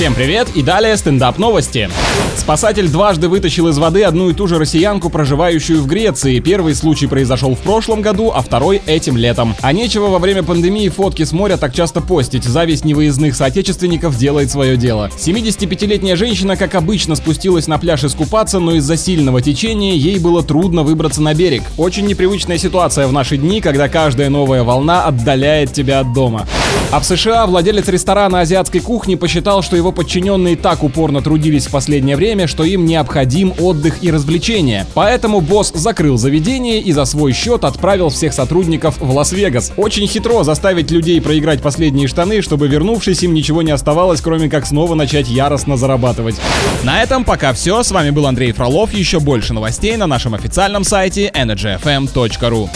Всем привет и далее стендап новости. Спасатель дважды вытащил из воды одну и ту же россиянку, проживающую в Греции. Первый случай произошел в прошлом году, а второй этим летом. А нечего во время пандемии фотки с моря так часто постить. Зависть невыездных соотечественников делает свое дело. 75-летняя женщина, как обычно, спустилась на пляж искупаться, но из-за сильного течения ей было трудно выбраться на берег. Очень непривычная ситуация в наши дни, когда каждая новая волна отдаляет тебя от дома. А в США владелец ресторана азиатской кухни посчитал, что его подчиненные так упорно трудились в последнее время, что им необходим отдых и развлечения. Поэтому босс закрыл заведение и за свой счет отправил всех сотрудников в Лас-Вегас. Очень хитро заставить людей проиграть последние штаны, чтобы вернувшись им ничего не оставалось, кроме как снова начать яростно зарабатывать. На этом пока все. С вами был Андрей Фролов. Еще больше новостей на нашем официальном сайте energyfm.ru.